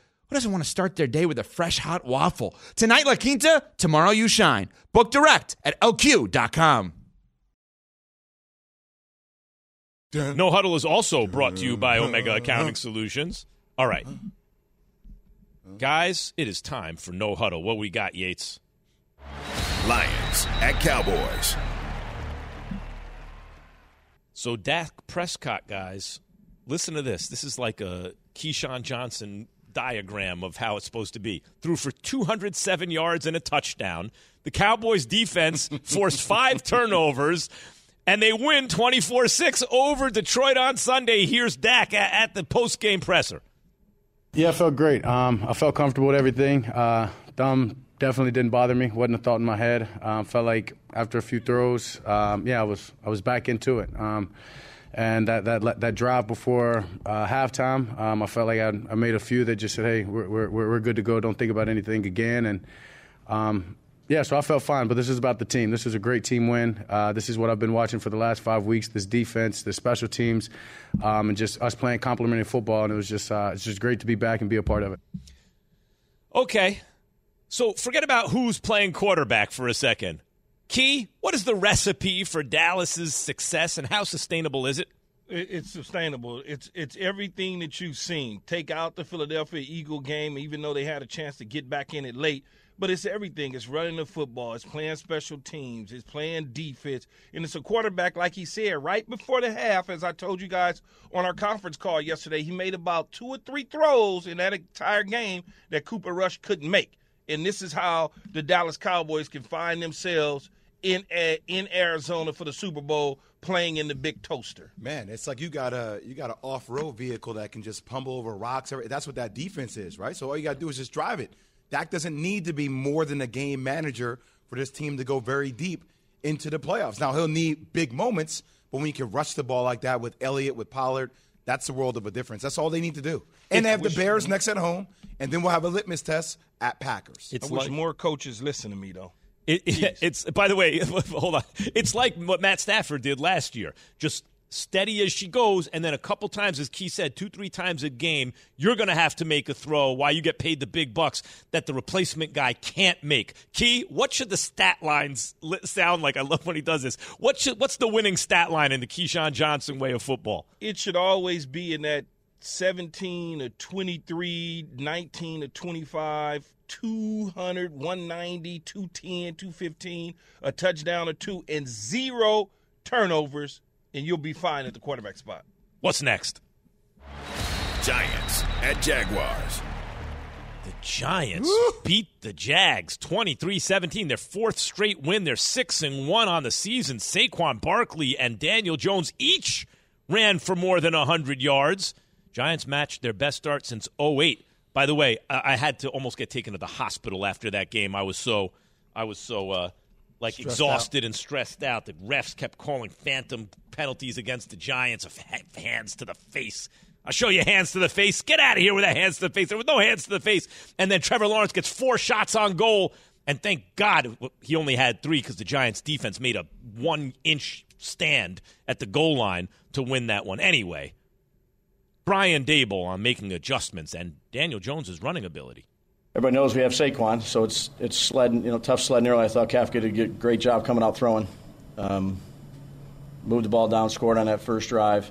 Speaker 12: who doesn't want to start their day with a fresh hot waffle? Tonight, La Quinta, tomorrow, you shine. Book direct at lq.com.
Speaker 2: No Huddle is also brought to you by Omega Accounting Solutions. All right. Guys, it is time for No Huddle. What we got, Yates?
Speaker 1: Lions at Cowboys.
Speaker 2: So Dak Prescott, guys, listen to this. This is like a Keyshawn Johnson diagram of how it's supposed to be. Threw for 207 yards and a touchdown. The Cowboys defense forced five turnovers, and they win 24 6 over Detroit on Sunday. Here's Dak at, at the post game presser.
Speaker 13: Yeah, I felt great. Um, I felt comfortable with everything. Uh, thumb definitely didn't bother me. wasn't a thought in my head. Um, felt like after a few throws, um, yeah, I was I was back into it. Um, and that that that drive before uh, halftime, um, I felt like I, I made a few that just said, "Hey, we're, we're we're good to go. Don't think about anything again." And um, yeah, so I felt fine. But this is about the team. This is a great team win. Uh, this is what I've been watching for the last five weeks. This defense, the special teams, um, and just us playing complementary football. And it was just uh, it's just great to be back and be a part of it.
Speaker 2: Okay. So forget about who's playing quarterback for a second. Key, what is the recipe for Dallas's success and how sustainable is it?
Speaker 4: It- It's sustainable. It's it's everything that you've seen. Take out the Philadelphia Eagle game, even though they had a chance to get back in it late. But it's everything. It's running the football. It's playing special teams. It's playing defense. And it's a quarterback, like he said, right before the half, as I told you guys on our conference call yesterday, he made about two or three throws in that entire game that Cooper Rush couldn't make. And this is how the Dallas Cowboys can find themselves in eh, in Arizona for the Super Bowl playing in the big toaster.
Speaker 3: Man, it's like you got a you got an off road vehicle that can just pummel over rocks. That's what that defense is, right? So all you got to do is just drive it. Dak doesn't need to be more than a game manager for this team to go very deep into the playoffs. Now he'll need big moments, but when you can rush the ball like that with Elliott, with Pollard, that's the world of a difference. That's all they need to do. And they have the Bears next at home, and then we'll have a litmus test at Packers.
Speaker 4: I wish more coaches listen to me though.
Speaker 2: It, it- it's by the way, hold on. It's like what Matt Stafford did last year. Just steady as she goes, and then a couple times, as Key said, two three times a game, you're going to have to make a throw while you get paid the big bucks that the replacement guy can't make. Key, what should the stat lines sound like? I love when he does this. What should what's the winning stat line in the Keyshawn Johnson way of football?
Speaker 4: It should always be in that 17 or 23, 19 to 25, 200, 190, 210, 215, a touchdown or two, and zero turnovers, and you'll be fine at the quarterback spot.
Speaker 2: What's next?
Speaker 1: Giants at Jaguars.
Speaker 2: The Giants beat the Jags 23-17, their fourth straight win. They're 6 and 1 on the season. Saquon Barkley and Daniel Jones each ran for more than 100 yards. Giants matched their best start since 08. By the way, I, I had to almost get taken to the hospital after that game. I was so I was so uh, like
Speaker 3: Stressed
Speaker 2: exhausted and stressed out. The refs kept calling phantom penalties against the Giants of hands to the face. I'll show you hands to the face. Get out of here with that hands to the face. There was no hands to the face. And then Trevor Lawrence gets four shots on goal. And thank God he only had three because the Giants defense made a one inch stand at the goal line to win that one. Anyway, Brian Daboll on making adjustments and Daniel Jones' running ability.
Speaker 14: Everybody knows we have Saquon, so it's it's sledding, you know, tough sledding early. I thought Kafka did a great job coming out throwing. Um, moved the ball down, scored on that first drive.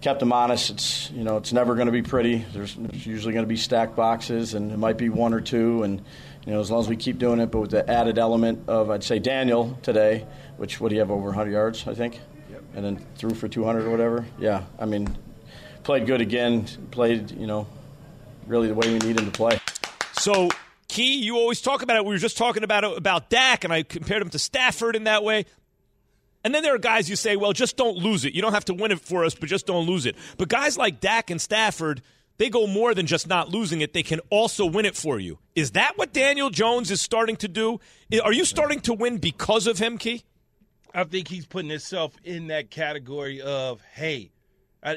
Speaker 14: Kept them honest. It's you know it's never going to be pretty. There's, there's usually going to be stacked boxes, and it might be one or two. And you know as long as we keep doing it, but with the added element of I'd say Daniel today, which what do you have over 100 yards, I think, yep. and then threw for 200 or whatever. Yeah, I mean, played good again. Played you know really the way we need him to play.
Speaker 2: So, Key, you always talk about it. We were just talking about it, about Dak, and I compared him to Stafford in that way. And then there are guys you say, well, just don't lose it. You don't have to win it for us, but just don't lose it. But guys like Dak and Stafford, they go more than just not losing it. They can also win it for you. Is that what Daniel Jones is starting to do? Are you starting to win because of him, Key?
Speaker 4: I think he's putting himself in that category of, hey, I,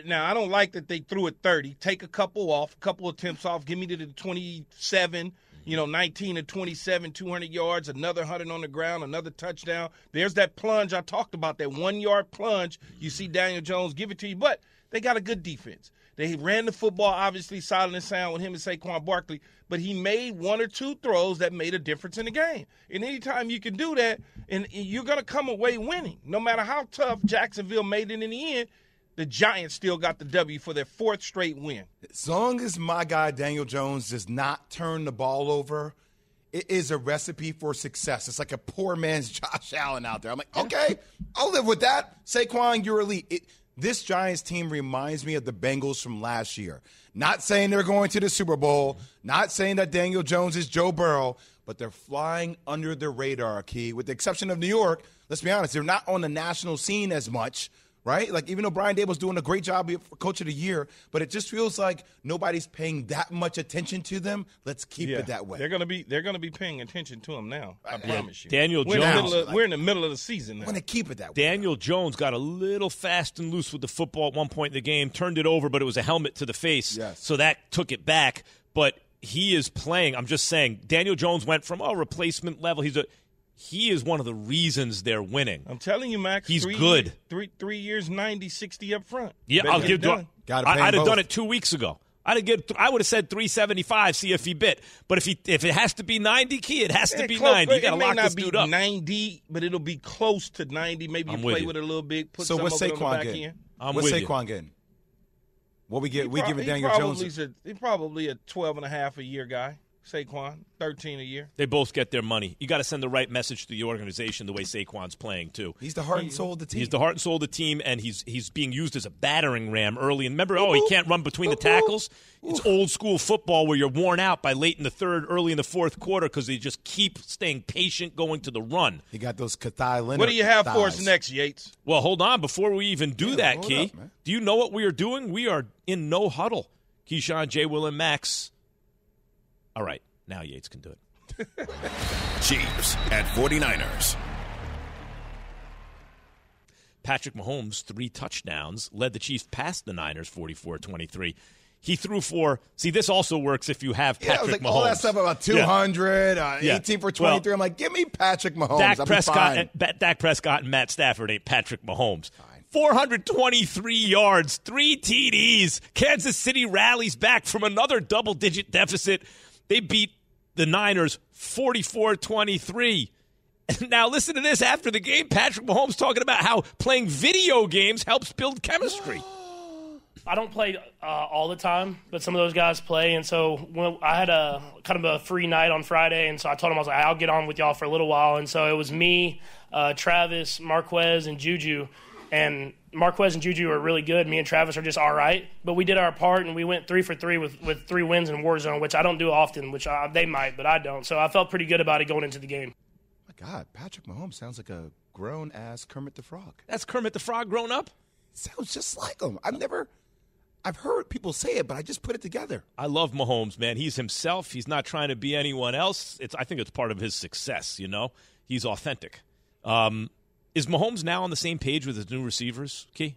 Speaker 4: now I don't like that they threw it 30. Take a couple off, a couple attempts off. Give me to the 27. You know, 19 to 27, 200 yards, another 100 on the ground, another touchdown. There's that plunge I talked about, that one yard plunge. You see Daniel Jones give it to you, but they got a good defense. They ran the football, obviously, solid and sound with him and Saquon Barkley, but he made one or two throws that made a difference in the game. And anytime you can do that, and you're going to come away winning. No matter how tough Jacksonville made it in the end, the Giants still got the W for their fourth straight win.
Speaker 3: As long as my guy Daniel Jones does not turn the ball over, it is a recipe for success. It's like a poor man's Josh Allen out there. I'm like, okay, I'll live with that. Saquon, you're elite. It, this Giants team reminds me of the Bengals from last year. Not saying they're going to the Super Bowl, not saying that Daniel Jones is Joe Burrow, but they're flying under the radar, Key. With the exception of New York, let's be honest, they're not on the national scene as much right? Like even though Brian Daboll's doing a great job for Coach of the Year, but it just feels like nobody's paying that much attention to them. Let's keep
Speaker 4: yeah.
Speaker 3: it that way.
Speaker 4: They're gonna be they're gonna be paying attention to them now. I promise you.
Speaker 2: Daniel
Speaker 4: we're
Speaker 2: Jones.
Speaker 4: In of, we're in the middle of the season now.
Speaker 3: Want to keep it that
Speaker 2: way. Daniel Jones got a little fast and loose with the football at one point in the game, turned it over, but it was a helmet to the face,
Speaker 3: yes.
Speaker 2: so that took it back. But he is playing. I'm just saying, Daniel Jones went from a oh, replacement level. He's a he is one of the reasons they're winning.
Speaker 4: I'm telling you, Max.
Speaker 2: He's
Speaker 4: three,
Speaker 2: good.
Speaker 4: Three three years, 90, 60 up front.
Speaker 2: Yeah,
Speaker 4: Bet
Speaker 2: I'll give.
Speaker 4: done.
Speaker 3: Gotta
Speaker 2: I,
Speaker 3: pay
Speaker 2: I'd have done it two weeks ago. I'd have give, I would have said 375, see if he bit. But if he if it has to be 90 key, it has
Speaker 4: Yeah,
Speaker 2: to be
Speaker 4: close,
Speaker 2: 90. You got to lock
Speaker 4: not
Speaker 2: this
Speaker 4: be
Speaker 2: dude up.
Speaker 4: 90, but it'll be close to 90. Maybe you
Speaker 2: I'm
Speaker 4: play
Speaker 2: with you.
Speaker 4: with it a little bit. Put
Speaker 3: so
Speaker 4: some
Speaker 3: what's
Speaker 4: of it on the
Speaker 3: Saquon getting?
Speaker 4: end.
Speaker 2: I'm
Speaker 3: what's
Speaker 2: with you.
Speaker 3: Saquon getting? What we get?
Speaker 4: He
Speaker 3: we
Speaker 4: prob-
Speaker 3: giving
Speaker 4: he
Speaker 3: Daniel Jones?
Speaker 4: A, he probably a 12 and a half a year guy. Saquon, 13 a year.
Speaker 2: They both get their money. You got to send the right message to the organization the way Saquon's playing too.
Speaker 3: He's the heart and soul of the team.
Speaker 2: He's the heart and soul of the team, and he's he's being used as a battering ram early. And remember, oh, he can't run between the tackles. It's old school football where you're worn out by late in the third, early in the fourth quarter because they just keep staying patient going to the run.
Speaker 3: He got those Kawhi Leonard.
Speaker 4: What do you have for us next, Yates?
Speaker 2: Well, hold on. Before we even do
Speaker 3: Yeah,
Speaker 2: that, Key,
Speaker 3: up,
Speaker 2: do you know what we are doing? We are in no huddle. Keyshawn, J. Will, and Max. All right, now Yates can do it.
Speaker 1: Chiefs at 49ers.
Speaker 2: Patrick Mahomes, three touchdowns, led the Chiefs past the Niners 44 23. He threw for, see, this also works if you have Patrick
Speaker 3: Yeah, I
Speaker 2: Patrick
Speaker 3: was like
Speaker 2: Mahomes.
Speaker 3: all that stuff about
Speaker 2: Yeah.
Speaker 3: 200, uh,
Speaker 2: Yeah.
Speaker 3: 18 for
Speaker 2: Well,
Speaker 3: 23. I'm like, give me Patrick Mahomes.
Speaker 2: Dak
Speaker 3: I'll be
Speaker 2: Prescott,
Speaker 3: fine.
Speaker 2: and, Ba- Dak Prescott and Matt Stafford ain't Patrick Mahomes. 423 yards, three TDs. Kansas City rallies back from another double digit deficit. They beat the Niners 44 23. Now, listen to this after the game. Patrick Mahomes talking about how playing video games helps build chemistry.
Speaker 15: I don't play uh, all the time, but some of those guys play, and so I had a kind of a free night on Friday, and so I told him I was like, I'll get on with y'all for a little while, and so it was me, uh, Travis, Marquez, and Juju, and Marquez and Juju are really good. Me and Travis are just all right, but we did our part, and we went three for three with, with three wins in Warzone, which I don't do often, which I, they might, but I don't. So I felt pretty good about it going into the game.
Speaker 3: My God, Patrick Mahomes sounds like a grown ass Kermit the Frog.
Speaker 2: That's Kermit the Frog grown up.
Speaker 3: Sounds just like him. I've never. I've heard people say it, but I just put it together.
Speaker 2: I love Mahomes, man. He's himself. He's not trying to be anyone else. It's I think it's part of his success. You know, he's authentic. Um, is Mahomes now on the same page with his new receivers, Key?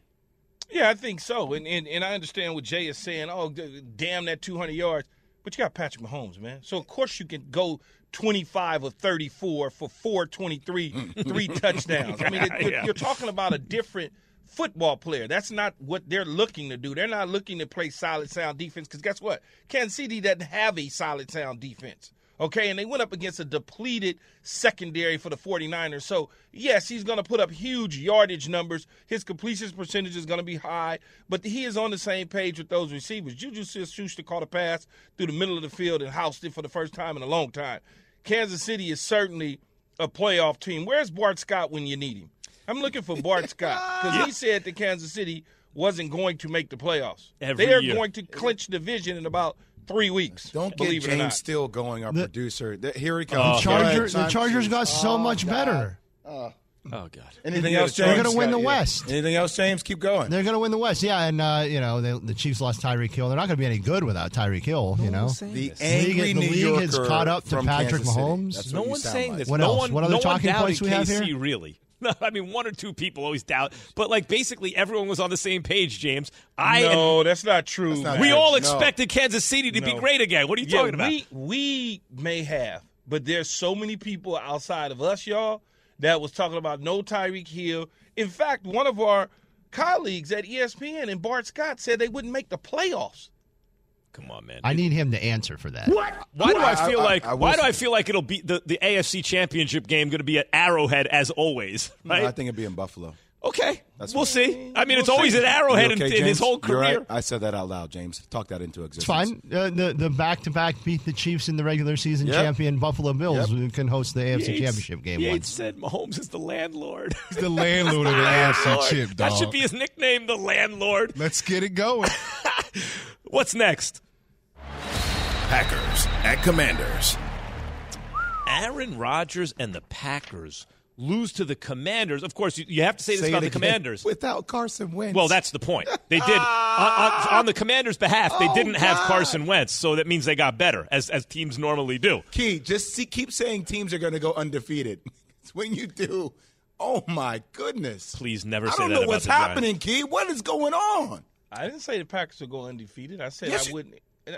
Speaker 4: Yeah, I think so. And, and and I understand what Jay is saying. Oh, damn that 200 yards. But you got Patrick Mahomes, man. So of course you can go 25 or 34 for 423, three touchdowns. I mean, it,
Speaker 2: Yeah.
Speaker 4: you're talking about a different football player. That's not what they're looking to do. They're not looking to play solid sound defense because guess what? Kansas City doesn't have a solid sound defense. Okay, and they went up against a depleted secondary for the 49ers. So, yes, he's going to put up huge yardage numbers. His completion percentage is going to be high, but he is on the same page with those receivers. Juju Smith-Schuster caught a pass through the middle of the field and housed it for the first time in a long time. Kansas City is certainly a playoff team. Where's Bart Scott when you need him? I'm looking for Bart Scott because he said that Kansas City wasn't going to make the playoffs.
Speaker 2: Every
Speaker 4: they are
Speaker 2: year.
Speaker 4: going to clinch division in about three weeks.
Speaker 3: Don't get
Speaker 4: believe it or
Speaker 3: James
Speaker 4: not.
Speaker 3: Steele going, our
Speaker 16: The-
Speaker 3: producer. Th- Here he
Speaker 16: The
Speaker 3: comes.
Speaker 16: Chargers, the Chargers got so much better.
Speaker 2: Oh God.
Speaker 3: Anything else,
Speaker 16: They're
Speaker 3: James?
Speaker 16: going to win the
Speaker 3: Yeah.
Speaker 16: West.
Speaker 3: Anything else, James? Keep going.
Speaker 16: They're going to win the West. Yeah, and uh, you know they, the Chiefs lost Tyreek Hill. They're not going to be any good without Tyreek Hill. You know,
Speaker 3: The
Speaker 16: league,
Speaker 3: angry
Speaker 16: the
Speaker 3: New
Speaker 16: league has
Speaker 3: Yorker
Speaker 16: caught up to
Speaker 3: from
Speaker 16: Patrick
Speaker 3: Kansas City.
Speaker 16: Mahomes.
Speaker 3: That's
Speaker 2: No one's saying
Speaker 3: like.
Speaker 2: this.
Speaker 16: What
Speaker 2: no
Speaker 16: else?
Speaker 2: One,
Speaker 16: What other
Speaker 2: no
Speaker 16: talking
Speaker 2: doubted
Speaker 16: points we have here?
Speaker 2: Really? No, I mean one or two people always doubt, but like basically everyone was on the same page. James, I
Speaker 4: no, that's not true.
Speaker 3: That's not
Speaker 2: we
Speaker 4: man.
Speaker 2: all
Speaker 3: No.
Speaker 2: expected Kansas City to be great again. What are you
Speaker 4: yeah,
Speaker 2: talking about?
Speaker 4: We we may have, but there's so many people outside of us, y'all, that was talking about no Tyreek Hill. In fact, one of our colleagues at ESPN and Bart Scott said they wouldn't make the playoffs.
Speaker 2: Come on, man.
Speaker 16: I need him to answer for that. What?
Speaker 2: Why do I,
Speaker 3: I-
Speaker 2: feel
Speaker 3: I-
Speaker 2: like
Speaker 3: I will
Speaker 2: why do I feel like it'll be the, the AFC Championship game going to be at Arrowhead as always?
Speaker 3: No, I think it'll be in Buffalo.
Speaker 2: okay,
Speaker 3: That's
Speaker 2: we'll see. I mean, it's
Speaker 4: We'll
Speaker 2: always
Speaker 4: see.
Speaker 2: at Arrowhead
Speaker 3: okay,
Speaker 2: in, in his whole career.
Speaker 3: right. I said that out loud, James. Talk that into
Speaker 16: It's
Speaker 3: existence.
Speaker 16: fine. Uh, the the back to back beat the Chiefs in the regular season
Speaker 3: Yep.
Speaker 16: champion Buffalo Bills.
Speaker 3: Yep.
Speaker 16: who can host the AFC
Speaker 2: Yates-
Speaker 16: Championship game
Speaker 2: Yates
Speaker 16: once.
Speaker 2: said Mahomes is the landlord.
Speaker 17: He's the landlord of the AFC
Speaker 2: Landlord.
Speaker 17: chip,
Speaker 2: That should be his nickname, the landlord.
Speaker 17: Let's get it going.
Speaker 2: What's next?
Speaker 1: Packers at Commanders.
Speaker 2: Aaron Rodgers and the Packers lose to the Commanders. Of course, you, you have to say this
Speaker 3: Say
Speaker 2: about the. Commanders.
Speaker 3: Without Carson Wentz.
Speaker 2: Well, that's the point. They did on, on, on the Commanders' behalf. They
Speaker 3: Oh,
Speaker 2: didn't have Carson Wentz, so that means they got better, as as teams normally do.
Speaker 3: Key, just see, keep saying teams are going to go undefeated. It's when you do. Oh my goodness!
Speaker 2: Please never
Speaker 3: I don't
Speaker 2: that
Speaker 3: know
Speaker 2: about
Speaker 3: what's
Speaker 2: the Giants.
Speaker 3: happening, Key. What is going on?
Speaker 4: I didn't say the Packers would go undefeated. I said
Speaker 3: Yes,
Speaker 4: I
Speaker 3: you-
Speaker 4: wouldn't.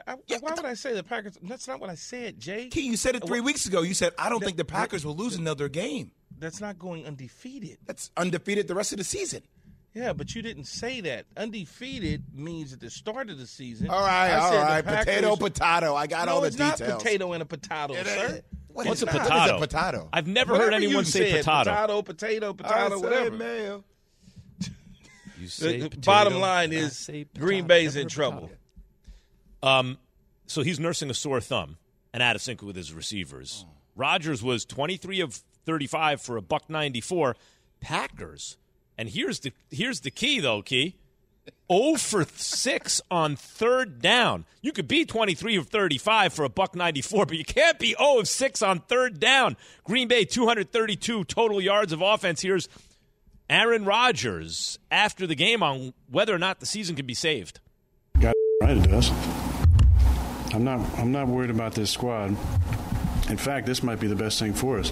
Speaker 4: I, why would I say the Packers? That's not what I said, Jay.
Speaker 3: Key, you said it three
Speaker 4: Well,
Speaker 3: weeks ago. You said I don't
Speaker 4: that-
Speaker 3: think the Packers will lose another game.
Speaker 4: That's not going undefeated.
Speaker 3: That's undefeated the rest of the season.
Speaker 4: Yeah, but you didn't say that. Undefeated means at the start of the season.
Speaker 3: All right,
Speaker 4: I
Speaker 3: all
Speaker 4: said the
Speaker 3: right.
Speaker 4: Packers-
Speaker 3: Potato, potato. I got
Speaker 4: no,
Speaker 3: all the
Speaker 4: it's
Speaker 3: details.
Speaker 4: not potato and a potato,
Speaker 3: It
Speaker 4: sir.
Speaker 3: ain't. What
Speaker 2: What's a potato?
Speaker 3: What is a potato?
Speaker 2: I've never
Speaker 4: Whatever
Speaker 2: heard anyone say
Speaker 4: said,
Speaker 2: potato.
Speaker 4: Potato, potato, potato, whatever.
Speaker 3: mayo.
Speaker 2: You
Speaker 4: The-
Speaker 2: potato,
Speaker 4: bottom line is Green. Bay's in trouble.
Speaker 2: Um, so he's nursing a sore thumb and out of sync with his receivers. Rodgers was 23 of 35 for a buck 94. Packers, and here's the here's the key though, key. 0 for 6 on third down. You could be 23 of 35 for a buck 94, but you can't be 0 of 6 on third down. Green Bay 232 total yards of offense. Here's Aaron Rodgers after the game on whether or not the season can be saved.
Speaker 13: God right it does. I'm not I'm not worried about this squad. In fact, this might be the best thing for us.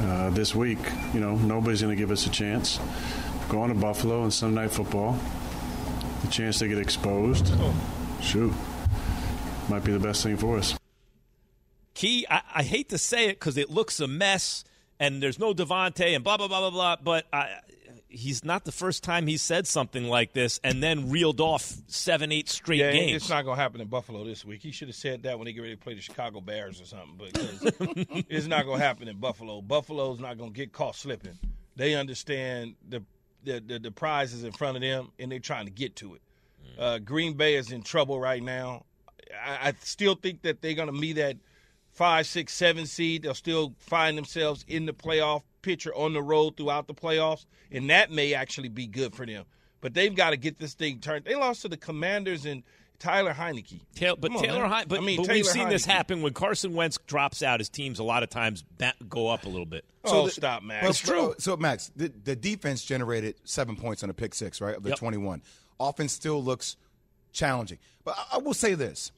Speaker 13: Uh, this week, you know, nobody's going to give us a chance. Going to Buffalo and Sunday Night Football, the chance to get exposed. Shoot, might be the best thing for us.
Speaker 2: Key, I, I hate to say it because it looks a mess, and there's no Davante and blah blah blah blah blah. But I, he's not the first time he said something like this and then reeled off seven, eight straight
Speaker 4: Yeah,
Speaker 2: games.
Speaker 4: it's not going to happen in Buffalo this week. He should have said that when they get ready to play the Chicago Bears or something. Because it's not going to happen in Buffalo. Buffalo's not going to get caught slipping. They understand the, the the the prize is in front of them, and they're trying to get to it. Uh, Green Bay is in trouble right now. I, I still think that they're going to meet that five, six, seven seed. They'll still find themselves in the playoff picture on the road throughout the playoffs, and that may actually be good for them. But they've got to get this thing turned. They lost to the Commanders and Tyler Heinicke.
Speaker 2: Tail, but
Speaker 4: Come on,
Speaker 2: Taylor,
Speaker 4: man.
Speaker 2: Hein- but,
Speaker 4: I mean,
Speaker 2: but
Speaker 4: Taylor
Speaker 2: we've seen this happen when Carson Wentz drops out. His teams a lot of times ba- go up a little bit.
Speaker 4: Oh,
Speaker 3: the-
Speaker 4: stop, Max.
Speaker 3: Well,
Speaker 4: It's true.
Speaker 3: So, Max, the, the defense generated seven points on a pick six, right? Of the
Speaker 2: Yep.
Speaker 3: 21. Offense still looks challenging. But I, I will say this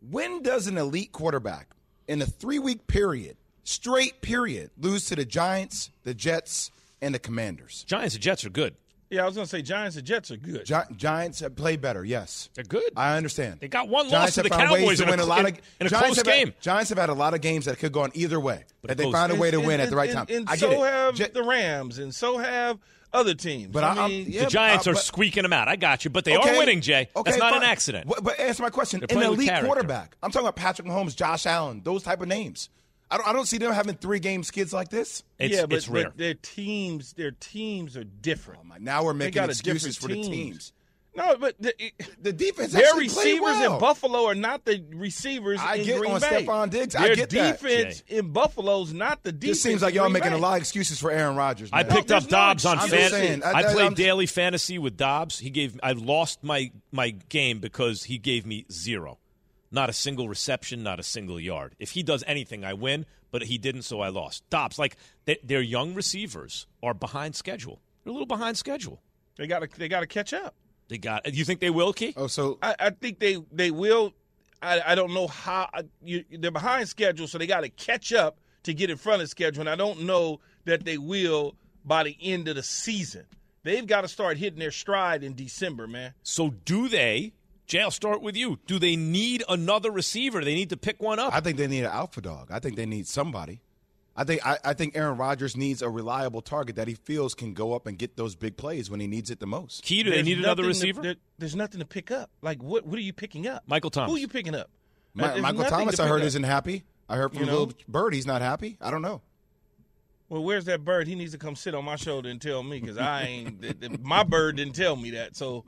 Speaker 3: when does an elite quarterback in a three week period, straight period, lose to the Giants, the Jets, and the Commanders?
Speaker 2: Giants and Jets are good.
Speaker 4: Yeah, I was going to say Giants and Jets are good.
Speaker 3: Gi- Giants have played better, yes.
Speaker 2: They're good.
Speaker 3: I understand.
Speaker 2: They got one loss
Speaker 3: Giants
Speaker 2: to
Speaker 3: have
Speaker 2: the
Speaker 3: found ways
Speaker 2: Cowboys
Speaker 3: to
Speaker 2: in a,
Speaker 3: win a
Speaker 2: cl-
Speaker 3: lot of
Speaker 2: in a
Speaker 3: Giants
Speaker 2: close
Speaker 3: have
Speaker 2: game.
Speaker 3: Had, Giants have had a lot of games that could go on either way. That they
Speaker 2: close-
Speaker 3: found a way to
Speaker 4: And-
Speaker 3: win
Speaker 4: and-
Speaker 3: at the right
Speaker 4: and-
Speaker 3: time.
Speaker 4: And,
Speaker 3: I get
Speaker 4: so
Speaker 3: it.
Speaker 4: have
Speaker 3: J-
Speaker 4: the Rams, and so have other teams.
Speaker 3: But
Speaker 4: I
Speaker 3: I- I'm-
Speaker 4: mean,
Speaker 3: yeah,
Speaker 2: the Giants
Speaker 3: uh,
Speaker 2: are
Speaker 3: but-
Speaker 2: squeaking them out. I got you, but they
Speaker 3: Okay.
Speaker 2: are winning, Jay.
Speaker 3: Okay,
Speaker 2: That's not
Speaker 3: fine.
Speaker 2: an accident.
Speaker 3: What- but answer my question.
Speaker 2: They're
Speaker 3: An elite
Speaker 2: character.
Speaker 3: quarterback. I'm talking about Patrick Mahomes, Josh Allen, those type of names. I don't, I don't see them having three game skids like this.
Speaker 2: It's,
Speaker 4: yeah, but,
Speaker 2: it's rare.
Speaker 4: but their teams, their teams are different.
Speaker 3: Now we're making
Speaker 4: a
Speaker 3: excuses for
Speaker 4: different
Speaker 3: the
Speaker 4: teams.
Speaker 3: Teams.
Speaker 4: No, but the,
Speaker 3: The defense
Speaker 4: their
Speaker 3: actually
Speaker 4: receivers
Speaker 3: well.
Speaker 4: in Buffalo are not the receivers
Speaker 3: I
Speaker 4: in
Speaker 3: get
Speaker 4: Green
Speaker 3: on
Speaker 4: Bay.
Speaker 3: Stefon Diggs. I
Speaker 4: Their
Speaker 3: get that,
Speaker 4: defense in Buffalo is not the defense.
Speaker 3: Just seems like y'all
Speaker 4: Green
Speaker 3: making
Speaker 4: Bay.
Speaker 3: a lot of excuses for Aaron Rodgers.
Speaker 2: I
Speaker 3: man.
Speaker 2: picked up
Speaker 4: there's no
Speaker 2: Doubs on
Speaker 4: excuse.
Speaker 2: fan.
Speaker 3: I'm just saying. I-
Speaker 2: I,
Speaker 3: I-
Speaker 2: played
Speaker 3: I'm-
Speaker 2: daily fantasy with Doubs. He gave. I lost my my game because he gave me zero, not a single reception, not a single yard. If he does anything, I win. But he didn't, so I lost. Doubs, like they, their young receivers, are behind schedule. They're a little behind schedule.
Speaker 4: They got to they got to catch up.
Speaker 2: They got. You think they will, Key?
Speaker 3: Oh, so
Speaker 4: I, I think they they will. I, I don't know how I- you, they're behind schedule, so they got to catch up to get in front of schedule. And I don't know that they will by the end of the season. They've got to start hitting their stride in December, man.
Speaker 2: So do they? Jay, I'll start with you. Do they need another receiver? They need to pick one up.
Speaker 3: I think they need an alpha dog. I think they need somebody. I think I, I think Aaron Rodgers needs a reliable target that he feels can go up and get those big plays when he needs it the most.
Speaker 2: Key, do they need another
Speaker 4: nothing to-
Speaker 2: receiver?
Speaker 4: there- there's nothing to pick up. Like what? What are you picking up?
Speaker 2: Michael Thomas.
Speaker 4: Who are you picking up?
Speaker 3: Mi-
Speaker 4: There's
Speaker 3: Michael Thomas, I heard,
Speaker 4: up.
Speaker 3: isn't happy. I heard from
Speaker 4: You know?
Speaker 3: Little Bird he's not happy. I don't know.
Speaker 4: Well, where's that bird? He needs to come sit on my shoulder and tell me because I ain't. th- th- my bird didn't tell me that. So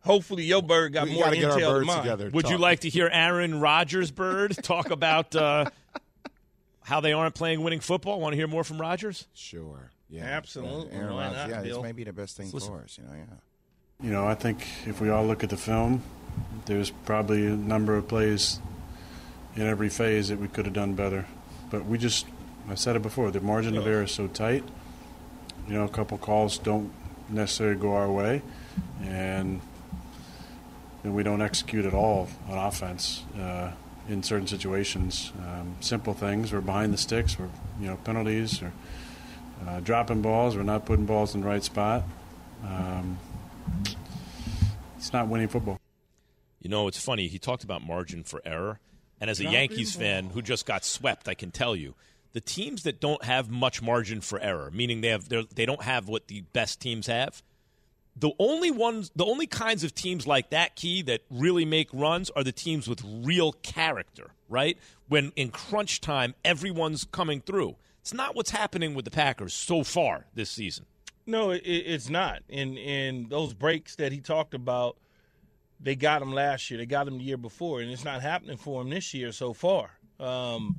Speaker 4: hopefully your bird got
Speaker 3: We
Speaker 4: more intel
Speaker 3: get our
Speaker 4: than mine.
Speaker 3: together.
Speaker 2: Would you like to hear Aaron Rodgers, Bird, talk about uh, how they aren't playing winning football? Want to hear more from Rodgers?
Speaker 3: Sure. Yeah,
Speaker 4: Absolutely.
Speaker 3: Aaron
Speaker 4: Why
Speaker 3: Rodgers.
Speaker 4: not,
Speaker 3: Yeah, this
Speaker 4: Bill?
Speaker 3: may be the best thing
Speaker 2: Listen.
Speaker 3: for us. You know, yeah.
Speaker 13: You know, I think if we all look at the film, there's probably a number of plays in every phase that we could have done better. But we just, I said it before, the margin of error is so tight. You know, a couple calls don't necessarily go our way, and then we don't execute at all on offense uh, in certain situations. Um, simple things, we're behind the sticks, we're, you know, penalties, or uh, dropping balls, we're not putting balls in the right spot. Um, it's not winning football.
Speaker 2: You know, it's funny. He talked about margin for error. And as a Yankees fan who just got swept, I can tell you, the teams that don't have much margin for error, meaning they have they don't have what the best teams have, the only ones, the only kinds of teams like that key that really make runs are the teams with real character, right? When in crunch time, everyone's coming through. It's not what's happening with the Packers so far this season.
Speaker 4: No, it, it's not. And and those breaks that he talked about, they got him last year. They got him the year before, and it's not happening for him this year so far. Um,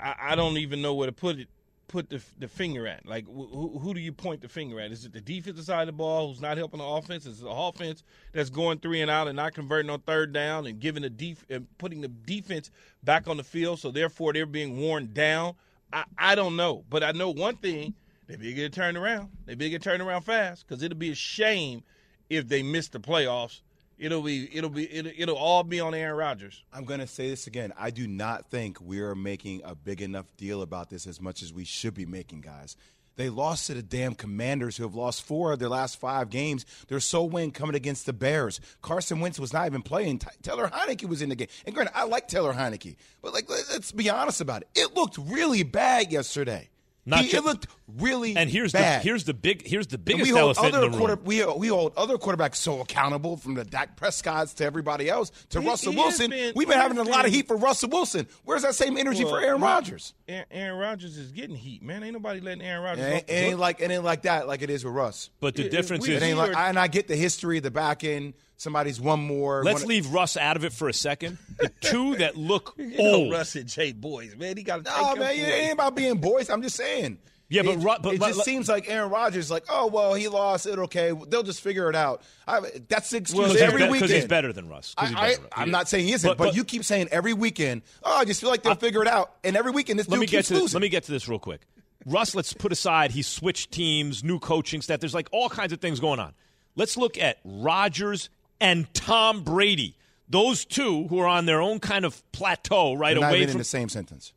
Speaker 4: I, I don't even know where to put it. Put the the finger at. Like wh- who, who do you point the finger at? Is it the defensive side of the ball who's not helping the offense? Is it the offense that's going three and out and not converting on third down and giving the def- and putting the defense back on the field? So therefore they're being worn down. I, I don't know, but I know one thing: they be get turned around. They be get turned around fast because it'll be a shame if they miss the playoffs. It'll be it'll be it'll, it'll all be on Aaron Rodgers.
Speaker 3: I'm going to say this again. I do not think we're making a big enough deal about this as much as we should be making, guys. They lost to the damn Commanders, who have lost four of their last five games. Their sole win coming against the Bears. Carson Wentz was not even playing. Taylor Heinicke was in the game. And granted, I like Taylor Heinicke, but like, let's be honest about it. It looked really bad yesterday.
Speaker 2: Not
Speaker 3: He-
Speaker 2: ju-
Speaker 3: it looked really
Speaker 2: And here's
Speaker 3: bad.
Speaker 2: the here's the big here's the
Speaker 3: And
Speaker 2: biggest
Speaker 3: we hold
Speaker 2: elephant
Speaker 3: other
Speaker 2: in the
Speaker 3: quarter,
Speaker 2: room.
Speaker 3: we we hold other quarterbacks so accountable from the Dak Prescott's to everybody else to
Speaker 4: He-
Speaker 3: Russell
Speaker 4: he
Speaker 3: Wilson.
Speaker 4: been-
Speaker 3: We've been
Speaker 4: he
Speaker 3: having a lot of heat for Russell Wilson. Where's that same energy for Aaron
Speaker 4: no,
Speaker 3: Rodgers?
Speaker 4: Aaron, Aaron Rodgers is getting heat, man. Ain't nobody letting Aaron Rodgers.
Speaker 3: It ain't, it ain't like it ain't like that like it is with Russ.
Speaker 2: But the
Speaker 4: It- it-
Speaker 2: difference
Speaker 4: we-
Speaker 2: is
Speaker 3: It ain't like,
Speaker 4: Weird.
Speaker 3: and I get the history, the back end, somebody's one more.
Speaker 2: Let's
Speaker 3: one-
Speaker 2: leave Russ out of it for a second. The two that look
Speaker 4: You know,
Speaker 2: old.
Speaker 4: Russ and Jay boys, man. He got to
Speaker 3: No, man, it ain't about being boys. I'm just saying.
Speaker 2: Yeah, but
Speaker 3: it,
Speaker 2: Ru- but-
Speaker 3: it just
Speaker 2: but-
Speaker 3: seems like Aaron Rodgers is like, oh well, he lost. It okay. They'll just figure it out. I, that's the excuse
Speaker 2: Well, 'cause
Speaker 3: every
Speaker 2: he's be- 'cause
Speaker 3: weekend.
Speaker 2: he's better than Russ.
Speaker 3: I,
Speaker 2: better than Russ.
Speaker 3: am not saying he isn't,
Speaker 2: But-
Speaker 3: but,
Speaker 2: but-
Speaker 3: you keep saying every weekend. Oh, I just feel like they'll figure it out. And every weekend, this
Speaker 2: let
Speaker 3: dude
Speaker 2: me get
Speaker 3: keeps
Speaker 2: to
Speaker 3: losing.
Speaker 2: this, let me get to this real quick. Russ, let's put aside he switched teams, new coaching staff. There's like all kinds of things going on. Let's look at Rodgers and Tom Brady. Those two who are on their own kind of plateau right
Speaker 3: They're not
Speaker 2: away
Speaker 3: even
Speaker 2: from
Speaker 3: in the same sentence.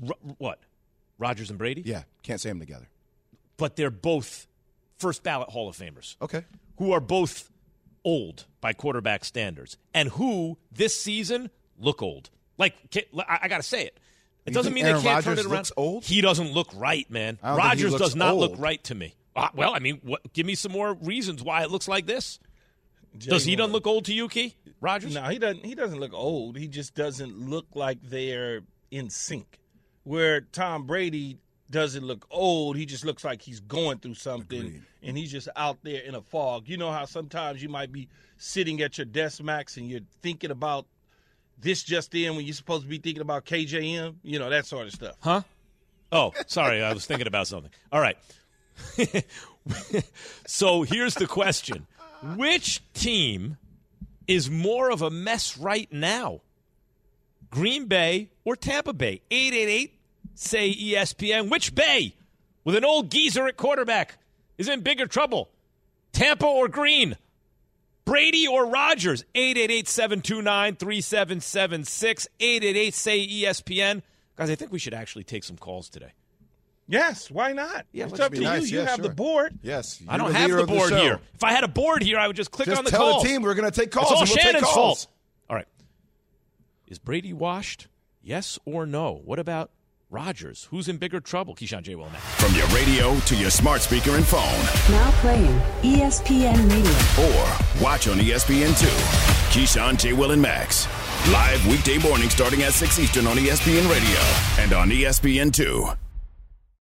Speaker 2: Ro- what? Rodgers and Brady?
Speaker 3: Yeah, can't say them together.
Speaker 2: But they're both first ballot Hall of Famers.
Speaker 3: Okay.
Speaker 2: Who are both old by quarterback standards and who this season look old. Like I, got to say it. It
Speaker 3: You
Speaker 2: doesn't mean
Speaker 3: Aaron
Speaker 2: they can't turn it around.
Speaker 3: looks old?
Speaker 2: He doesn't look right, man.
Speaker 3: I don't think he
Speaker 2: Rodgers does not look right to me. Uh, well, I mean, what, give me some more reasons why it looks like this.
Speaker 4: Jay
Speaker 2: Does he doesn't look old to you, Key? Rodgers?
Speaker 4: No, he doesn't. He doesn't look old. He just doesn't look like they're in sync. Where Tom Brady doesn't look old, he just looks like he's going through something, and he's just out there in a fog. You know how sometimes you might be sitting at your desk, Max, and you're thinking about this just in when you're supposed to be thinking about KJM. You know that sort of stuff.
Speaker 2: Huh? Oh, sorry. I was thinking about something. All right. so here's the question Which team is more of a mess right now? Green Bay or Tampa Bay? 888 say ESPN. Which Bay with an old geezer at quarterback is in bigger trouble? Tampa or Green? Brady or Rodgers? 888 729 3776. 888 say ESPN. Guys, I think we should actually take some calls today.
Speaker 4: Yes, why not?
Speaker 2: Yeah,
Speaker 4: it's up to
Speaker 2: nice.
Speaker 4: you. You
Speaker 2: Yeah,
Speaker 4: have the board.
Speaker 3: Yes,
Speaker 2: I don't
Speaker 3: the
Speaker 2: have the
Speaker 3: of the
Speaker 2: board here. If I had a board here, I would just click
Speaker 3: Just
Speaker 2: on the
Speaker 3: tell the team we're gonna take calls
Speaker 2: It's all
Speaker 3: and we'll take
Speaker 2: Shannon's
Speaker 3: calls.
Speaker 2: fault. All right. Is Brady washed? Yes or no? What about Rodgers? Who's in bigger trouble? Keyshawn J. Will next.
Speaker 1: From your radio to your smart speaker and phone,
Speaker 7: Now playing ESPN Radio.
Speaker 1: or watch on E ESPN2. Keyshawn, J. Will, and Max. Live weekday morning starting at 6 Eastern on ESPN Radio and on ESPN2.